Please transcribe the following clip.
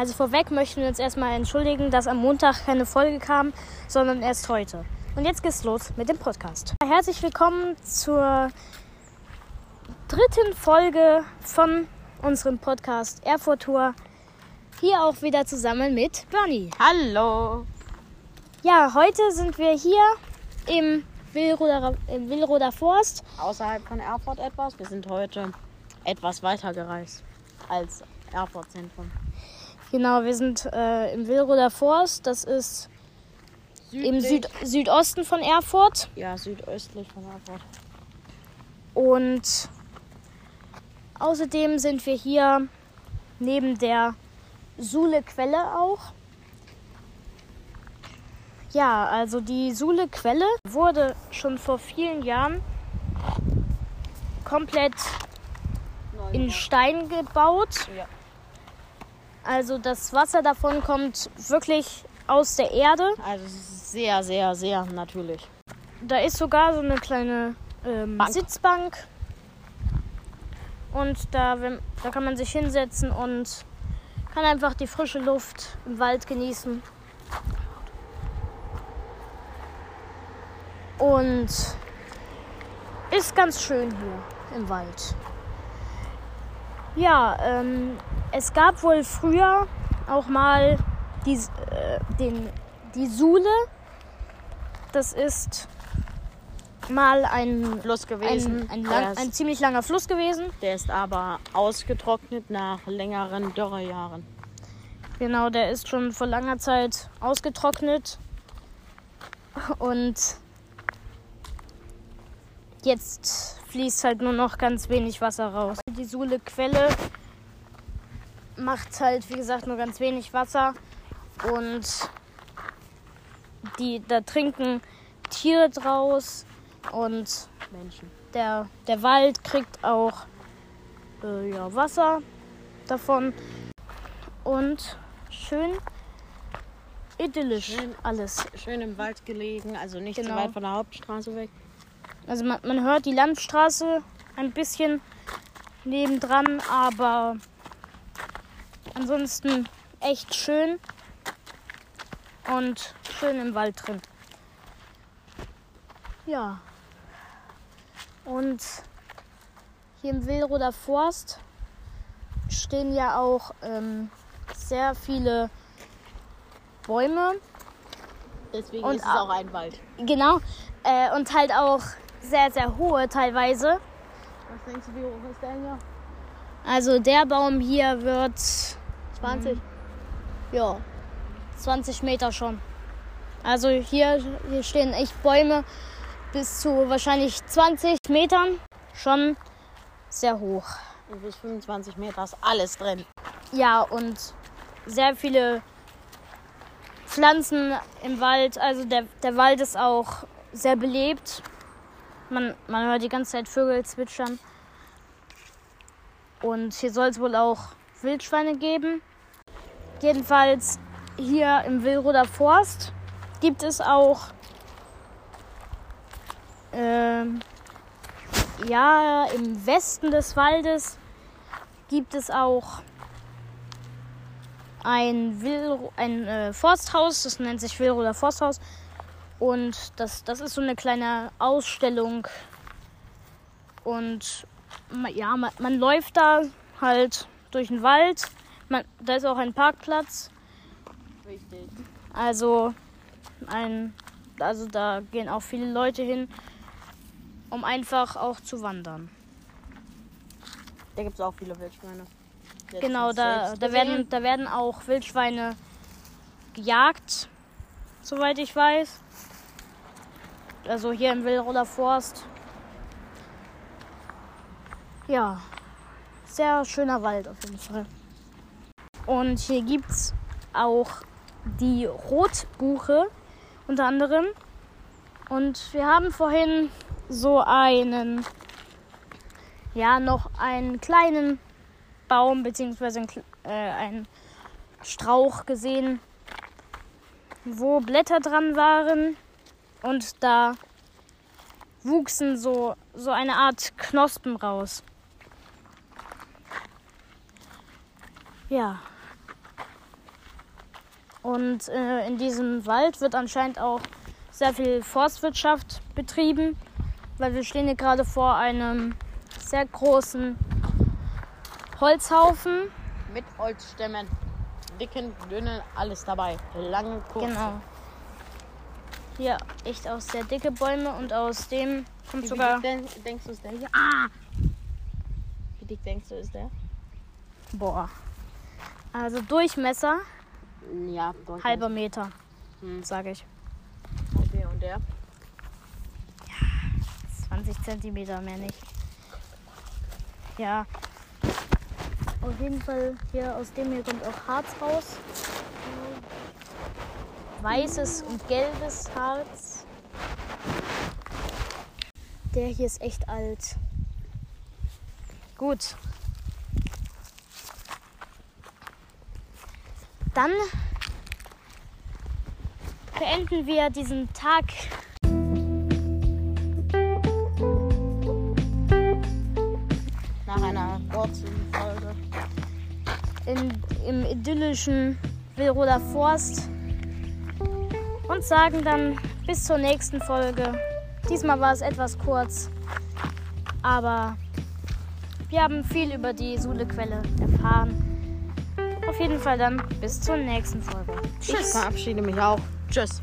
Also vorweg möchten wir uns erstmal entschuldigen, dass am Montag keine Folge kam, sondern erst heute. Und jetzt geht's los mit dem Podcast. Herzlich willkommen zur dritten Folge von unserem Podcast Erfurt Tour. Hier auch wieder zusammen mit Bernie. Hallo. Ja, heute sind wir hier im Willroder, im Willroder Forst. Außerhalb von Erfurt etwas. Wir sind heute etwas weiter gereist als Erfurt Zentrum. Genau, wir sind äh, im Willroder Forst. Das ist im Süd Südosten von Erfurt. Ja, südöstlich von Erfurt. Und außerdem sind wir hier neben der Suhle-Quelle auch. Ja, also die Suhle-Quelle wurde schon vor vielen Jahren komplett in Stein gebaut. Ja. Also das Wasser davon kommt wirklich aus der Erde. Also sehr, sehr, sehr natürlich. Da ist sogar so eine kleine ähm, Bank. Sitzbank. Und da, wenn, da kann man sich hinsetzen und kann einfach die frische Luft im Wald genießen. Und ist ganz schön hier im Wald. Ja, ähm, es gab wohl früher auch mal die, äh, den, die Sule. Das ist mal ein, Fluss gewesen. ein, ein, lang, ein ziemlich langer Fluss gewesen. der ist aber ausgetrocknet nach längeren Dürrejahren. Genau, der ist schon vor langer Zeit ausgetrocknet. Und jetzt fließt halt nur noch ganz wenig Wasser raus. Die Suhle-Quelle macht halt, wie gesagt, nur ganz wenig Wasser. Und die, da trinken Tiere draus. Und Menschen. der, der Wald kriegt auch äh, ja, Wasser davon. Und schön idyllisch Schön. alles. Schön im Wald gelegen, also nicht Genau. so weit von der Hauptstraße weg. Also man, man hört die Landstraße ein bisschen nebendran, aber ansonsten echt schön und schön im Wald drin. Ja. Und hier im Willroder Forst stehen ja auch ähm, sehr viele Bäume. Deswegen Und ist es au- auch ein Wald. Genau. Äh, und halt auch sehr, sehr hohe teilweise. Was denkst du, wie hoch ist der hier? Also der Baum hier wird 20. ja 20 Meter schon. Also hier, hier stehen echt Bäume bis zu wahrscheinlich 20 Metern. Schon sehr hoch. Und bis 25 Meter ist alles drin. Ja, und sehr viele Pflanzen im Wald. Also der, der Wald ist auch sehr belebt. Man, man hört die ganze Zeit Vögel zwitschern. Und hier soll es wohl auch Wildschweine geben. Jedenfalls hier im Willroder Forst gibt es auch ähm, ja im Westen des Waldes gibt es auch ein, Will ein äh, Forsthaus, das nennt sich Willroder Forsthaus. Und das, das ist so eine kleine Ausstellung. Und ja, man, man läuft da halt durch den Wald. Man, da ist auch ein Parkplatz. Richtig. Also, ein, also da gehen auch viele Leute hin, um einfach auch zu wandern. Da gibt es auch viele Wildschweine. Letztens Genau, da, da, werden, da werden auch Wildschweine gejagt, soweit ich weiß. Also hier im Willroder Forst. Ja, sehr schöner Wald auf jeden Fall. Und hier gibt es auch die Rotbuche unter anderem. Und wir haben vorhin so einen, ja, noch einen kleinen Baum bzw. Ein, Kl- äh, einen Strauch gesehen, wo Blätter dran waren und da wuchsen so, so eine Art Knospen raus. Ja. Und äh, in diesem Wald wird anscheinend auch sehr viel Forstwirtschaft betrieben, weil wir stehen hier gerade vor einem sehr großen Holzhaufen. Mit Holzstämmen. Dicken, dünnen, alles dabei. Lange, kurze. Genau. Hier echt auch sehr dicke Bäume und aus dem kommt Wie sogar. dick denk, denkst du ist der hier? Ah! Wie dick denkst du ist der? Boah. Also Durchmesser Ja, Deutschland. halber Meter, Hm. sage ich. Okay, und der? 20 Zentimeter mehr nicht. Ja. Auf jeden Fall hier aus dem hier kommt auch Harz raus. Weißes und gelbes Harz. Der hier ist echt alt. Gut. Dann beenden wir diesen Tag Nach einer kurzen Folge. in, im idyllischen Wilroder Forst und sagen dann bis zur nächsten Folge. Diesmal war es etwas kurz, aber wir haben viel über die Sulequelle erfahren. Auf jeden Fall dann bis zur nächsten Folge. Ich verabschiede mich auch. Tschüss.